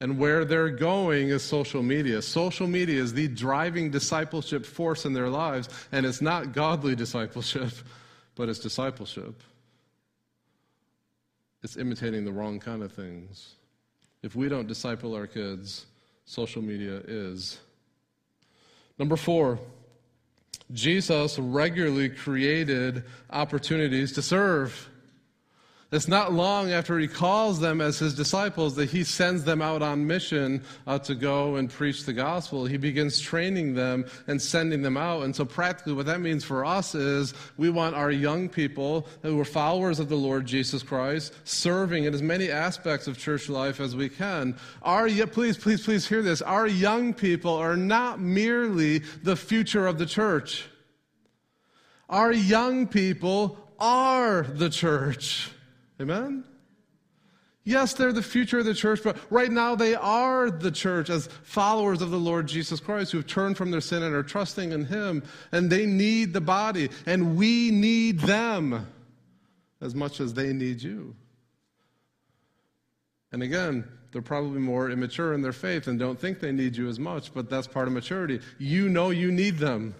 And where they're going is social media. Social media is the driving discipleship force in their lives, and it's not godly discipleship, but it's discipleship. It's imitating the wrong kind of things. If we don't disciple our kids, social media is. Number four, Jesus regularly created opportunities to serve. It's not long after he calls them as his disciples that he sends them out on mission uh, to go and preach the gospel. He begins training them and sending them out. And so, practically, what that means for us is we want our young people who are followers of the Lord Jesus Christ serving in as many aspects of church life as we can. Our, please, please, please hear this. Our young people are not merely the future of the church, our young people are the church. Amen? Yes, they're the future of the church, but right now they are the church as followers of the Lord Jesus Christ who have turned from their sin and are trusting in Him. And they need the body, and we need them as much as they need you. And again, they're probably more immature in their faith and don't think they need you as much, but that's part of maturity. You know you need them.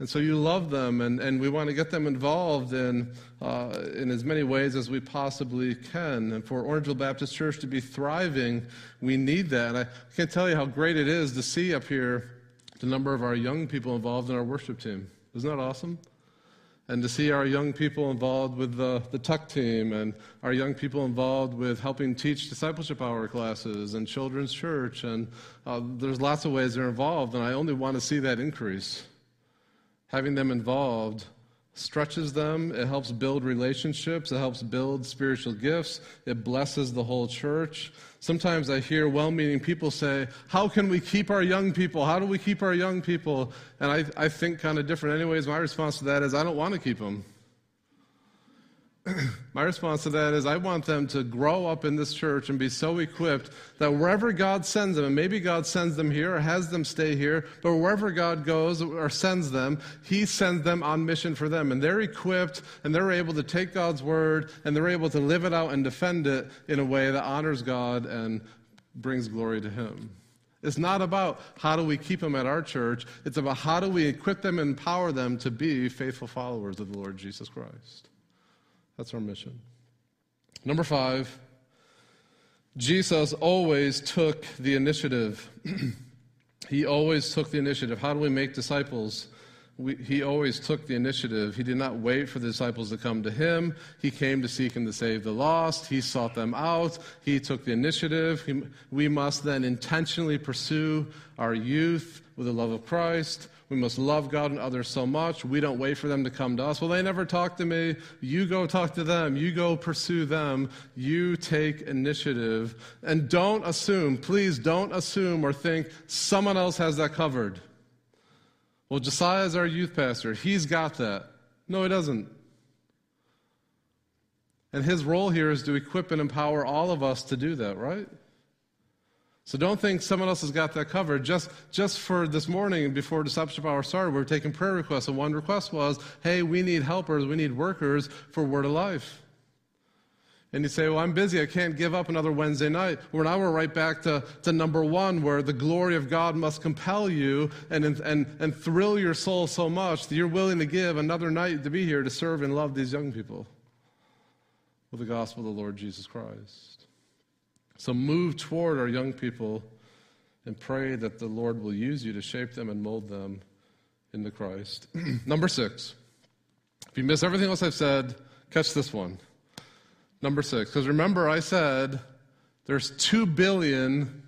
And so you love them, and, and we want to get them involved in, uh, in as many ways as we possibly can. And for Orangeville Baptist Church to be thriving, we need that. And I can't tell you how great it is to see up here the number of our young people involved in our worship team. Isn't that awesome? And to see our young people involved with the, the Tuck team and our young people involved with helping teach discipleship hour classes and children's church. And uh, there's lots of ways they're involved, and I only want to see that increase having them involved stretches them, it helps build relationships, it helps build spiritual gifts, it blesses the whole church. Sometimes I hear well meaning people say, How can we keep our young people? How do we keep our young people? And I, I think kind of different. Anyways, my response to that is, I don't want to keep them. My response to that is I want them to grow up in this church and be so equipped that wherever God sends them, and maybe God sends them here or has them stay here, but wherever God goes or sends them, He sends them on mission for them. And they're equipped and they're able to take God's word and they're able to live it out and defend it in a way that honors God and brings glory to Him. It's not about how do we keep them at our church, it's about how do we equip them and empower them to be faithful followers of the Lord Jesus Christ. That's our mission. Number five, Jesus always took the initiative. he always took the initiative. How do we make disciples? We, he always took the initiative. He did not wait for the disciples to come to him. He came to seek and to save the lost. He sought them out. He took the initiative. He, we must then intentionally pursue our youth with the love of Christ. We must love God and others so much. We don't wait for them to come to us. Well, they never talk to me. You go talk to them. You go pursue them. You take initiative. And don't assume, please don't assume or think someone else has that covered. Well, Josiah is our youth pastor. He's got that. No, he doesn't. And his role here is to equip and empower all of us to do that, right? So don't think someone else has got that covered. Just, just for this morning, before discipleship hour started, we were taking prayer requests, and one request was, hey, we need helpers, we need workers for Word of Life. And you say, well, I'm busy, I can't give up another Wednesday night. Well, now we're right back to, to number one, where the glory of God must compel you and, and, and thrill your soul so much that you're willing to give another night to be here to serve and love these young people with the gospel of the Lord Jesus Christ. So move toward our young people and pray that the Lord will use you to shape them and mold them into Christ. Number six. If you miss everything else I've said, catch this one. Number six. Because remember, I said there's 2 billion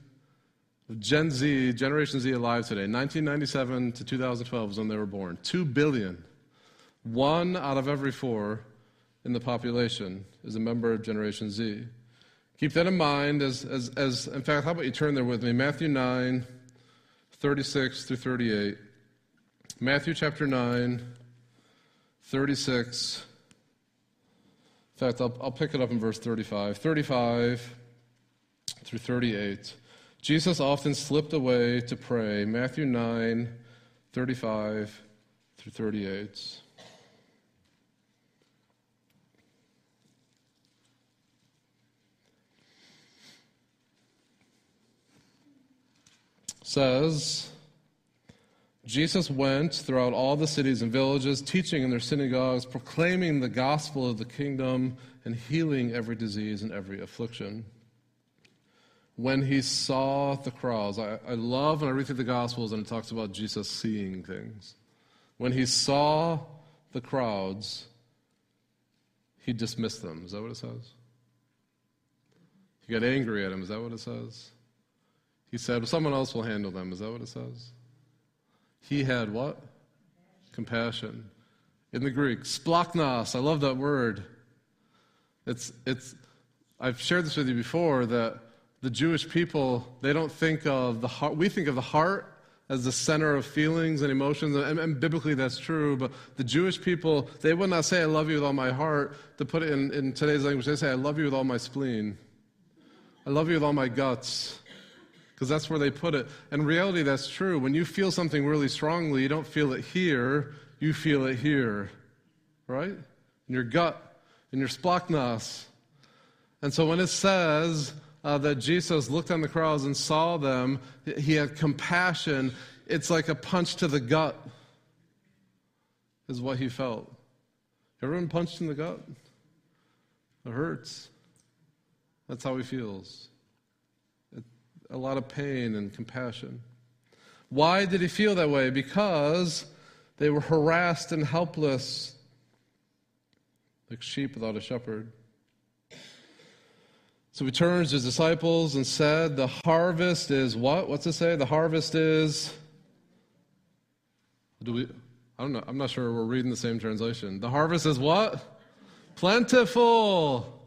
Gen Z, Generation Z alive today. 1997 to 2012 was when they were born. 2 billion. One out of every four in the population is a member of Generation Z. Keep that in mind as, as, as, in fact, how about you turn there with me? Matthew 9, 36 through 38. Matthew chapter 9, 36. In fact, I'll, I'll pick it up in verse 35. 35 through 38. Jesus often slipped away to pray. Matthew 9, 35 through 38. Says, Jesus went throughout all the cities and villages, teaching in their synagogues, proclaiming the gospel of the kingdom, and healing every disease and every affliction. When he saw the crowds, I, I love when I read through the Gospels and it talks about Jesus seeing things. When he saw the crowds, he dismissed them. Is that what it says? He got angry at them. Is that what it says? He said, someone else will handle them. Is that what it says? He had what? Compassion. In the Greek, splachnos. I love that word. It's, it's, I've shared this with you before that the Jewish people, they don't think of the heart. We think of the heart as the center of feelings and emotions, and, and, biblically that's true, but the Jewish people, they would not say, I love you with all my heart. To put it in, in today's language, they say, I love you with all my spleen. I love you with all my guts because that's where they put it. In reality, that's true. When you feel something really strongly, you don't feel it here, you feel it here, right? In your gut, in your splachnos. And so when it says uh, that Jesus looked on the crowds and saw them, he had compassion, it's like a punch to the gut, is what he felt. Everyone punched in the gut? It hurts. That's how he feels a lot of pain and compassion. Why did he feel that way? Because they were harassed and helpless, like sheep without a shepherd. So he turns to his disciples and said, The harvest is what? What's it say? The harvest is. Do we? I don't know. I'm not sure we're reading the same translation. The harvest is what? Plentiful.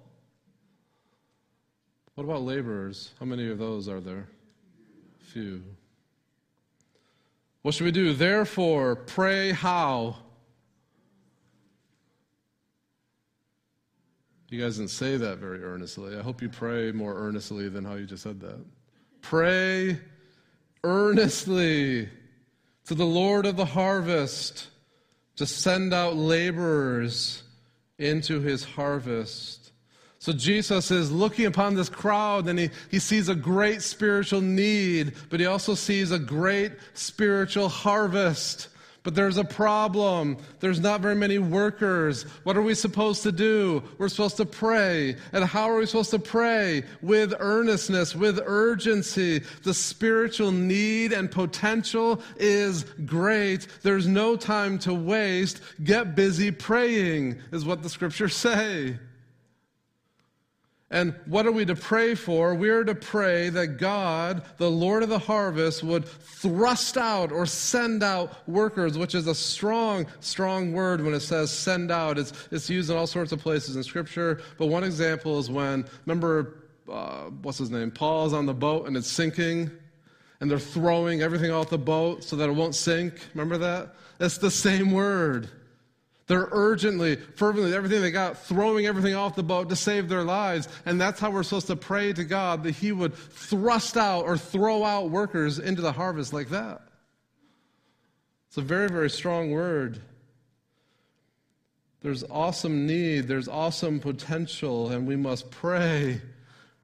What about laborers? How many of those are there? Few. What should we do? Therefore, pray how? You guys didn't say that very earnestly. I hope you pray more earnestly than how you just said that. Pray earnestly to the Lord of the harvest to send out laborers into his harvest. So Jesus is looking upon this crowd and he, he sees a great spiritual need, but he also sees a great spiritual harvest. But there's a problem. There's not very many workers. What are we supposed to do? We're supposed to pray. And how are we supposed to pray? With earnestness, with urgency. The spiritual need and potential is great. There's no time to waste. Get busy praying, is what the scriptures say. And what are we to pray for? We are to pray that God, the Lord of the harvest, would thrust out or send out workers, which is a strong, strong word when it says send out. It's, it's used in all sorts of places in Scripture. But one example is when, remember, uh, what's his name? Paul's on the boat and it's sinking, and they're throwing everything off the boat so that it won't sink. Remember that? It's the same word. They're urgently, fervently, everything they got, throwing everything off the boat to save their lives. And that's how we're supposed to pray to God that He would thrust out or throw out workers into the harvest like that. It's a very, very strong word. There's awesome need, there's awesome potential, and we must pray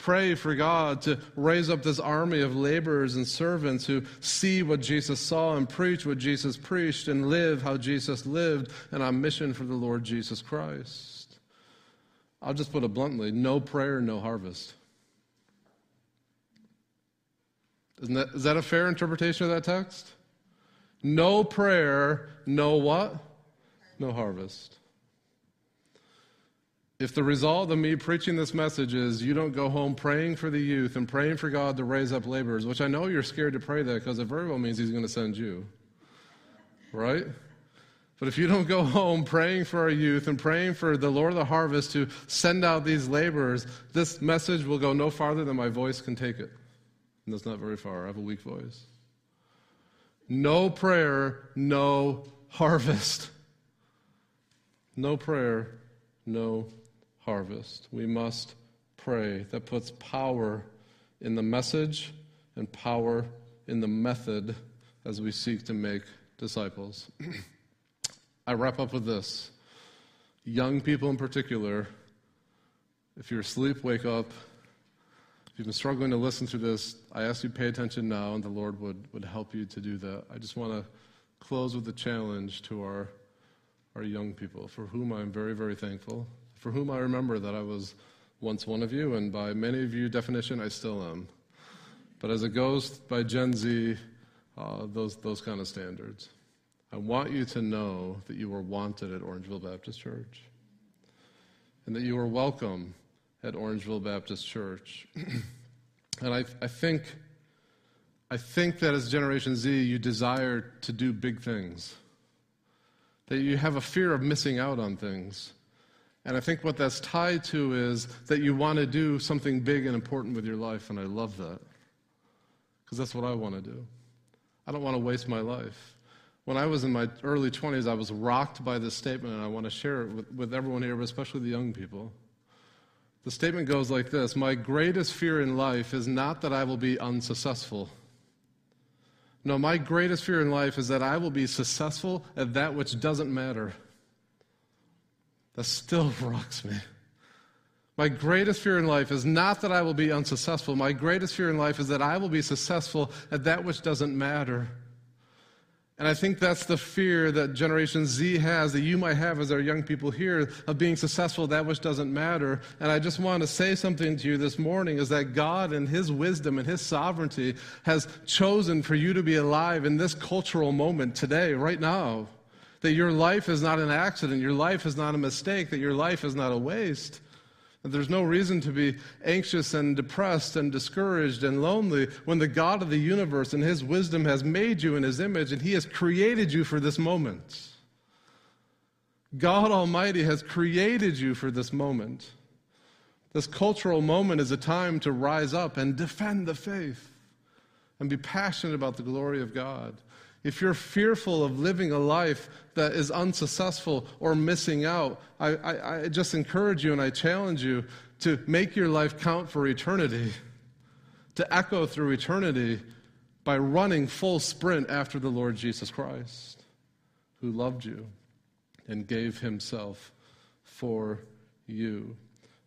Pray for God to raise up this army of laborers and servants who see what Jesus saw and preach what Jesus preached and live how Jesus lived and on mission for the Lord Jesus Christ. I'll just put it bluntly no prayer, no harvest. Isn't that, is that a fair interpretation of that text? No prayer, no what? No harvest. If the result of me preaching this message is you don't go home praying for the youth and praying for God to raise up laborers, which I know you're scared to pray that because very well means He's going to send you, right? But if you don't go home praying for our youth and praying for the Lord of the harvest to send out these laborers, this message will go no farther than my voice can take it. And that's not very far. I have a weak voice. No prayer, no harvest. No prayer, no harvest. We must pray. That puts power in the message and power in the method as we seek to make disciples. I wrap up with this. Young people in particular, if you're asleep, wake up. If you've been struggling to listen to this, I ask you pay attention now, and the Lord would, would help you to do that. I just want to close with a challenge to our, our young people, for whom I'm very, very thankful for whom I remember that I was once one of you, and by many of you definition, I still am. But as a ghost by Gen Z, uh, those, those kind of standards, I want you to know that you are wanted at Orangeville Baptist Church and that you are welcome at Orangeville Baptist Church. and I, I, think, I think that as Generation Z, you desire to do big things, that you have a fear of missing out on things. And I think what that's tied to is that you want to do something big and important with your life, and I love that. Because that's what I want to do. I don't want to waste my life. When I was in my early 20s, I was rocked by this statement, and I want to share it with, with everyone here, but especially the young people. The statement goes like this My greatest fear in life is not that I will be unsuccessful. No, my greatest fear in life is that I will be successful at that which doesn't matter. That still rocks me. My greatest fear in life is not that I will be unsuccessful. My greatest fear in life is that I will be successful at that which doesn't matter. And I think that's the fear that Generation Z has, that you might have as our young people here, of being successful at that which doesn't matter. And I just want to say something to you this morning is that God, in His wisdom and His sovereignty, has chosen for you to be alive in this cultural moment today, right now that your life is not an accident, your life is not a mistake, that your life is not a waste. That there's no reason to be anxious and depressed and discouraged and lonely when the God of the universe and His wisdom has made you in His image and He has created you for this moment. God Almighty has created you for this moment. This cultural moment is a time to rise up and defend the faith and be passionate about the glory of God. If you're fearful of living a life that is unsuccessful or missing out, I, I, I, just encourage you and I challenge you to make your life count for eternity, to echo through eternity by running full sprint after the Lord Jesus Christ, who loved you and gave himself for you.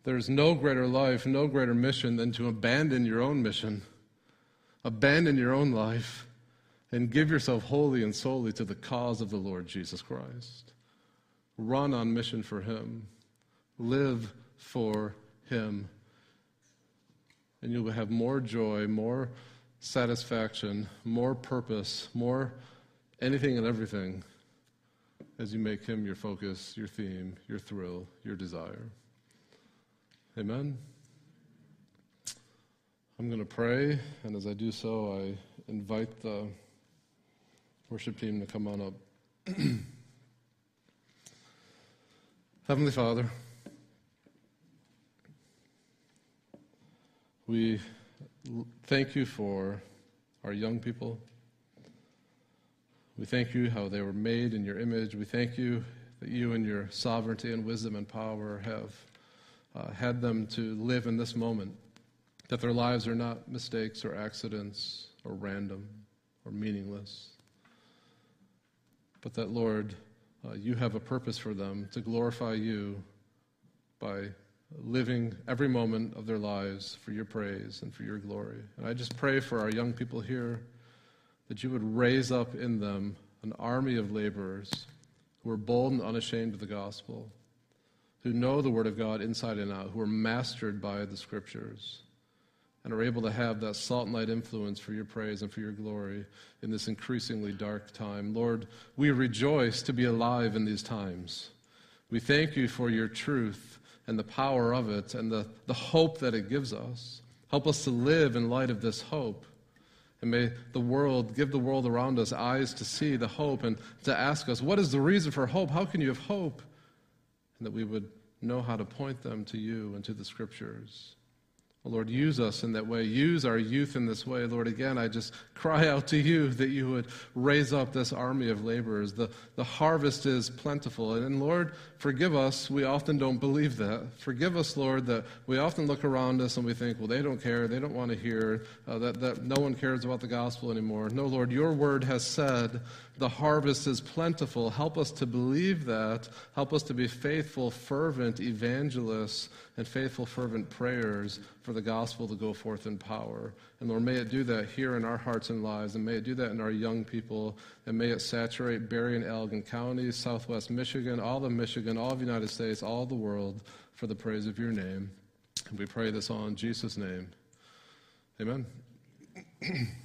There's no greater life, no greater mission than to abandon your own mission, abandon your own life and give yourself wholly and solely to the cause of the Lord Jesus Christ. Run on mission for Him, live for Him, and you will have more joy, more satisfaction, more purpose, more anything and everything as you make Him your focus, your theme, your thrill, your desire. Amen. I'm going to pray, and as I do so, I invite the worship team to come on up. Heavenly Father, we thank you for our young people. We thank you how they were made in your image. We thank you that you, in your sovereignty and wisdom and power, have uh, had them to live in this moment, that their lives are not mistakes or accidents or random or meaningless but that, Lord, uh, you have a purpose for them to glorify you by living every moment of their lives for your praise and for your glory. And I just pray for our young people here that you would raise up in them an army of laborers who are bold and unashamed of the gospel, who know the Word of God inside and out, who are mastered by the Scriptures and are able to have that salt and light influence for your praise and for your glory in this increasingly dark time. Lord, we rejoice to be alive in these times. We thank you for your truth and the power of it and the, the hope that it gives us. Help us to live in light of this hope. And may the world give the world around us eyes to see the hope and to ask us, what is the reason for hope? How can you have hope? And that we would know how to point them to you and to the scriptures. Lord, use us in that way. Use our youth in this way. Lord, again, I just cry out to you that you would raise up this army of laborers. The, the harvest is plentiful. And, and Lord, forgive us. We often don't believe that. Forgive us, Lord, that we often look around us and we think, well, they don't care. They don't want to hear, uh, that, that no one cares about the gospel anymore. No, Lord, your word has said the harvest is plentiful. Help us to believe that. Help us to be faithful, fervent evangelists and faithful, fervent prayers for the gospel to go forth in power. And Lord, may it do that here in our hearts and lives, and may it do that in our young people, and may it saturate Barry and Allegan counties, southwest Michigan, all of Michigan, all of the United States, all the world for the praise of your name. And we pray this all in Jesus' name. Amen.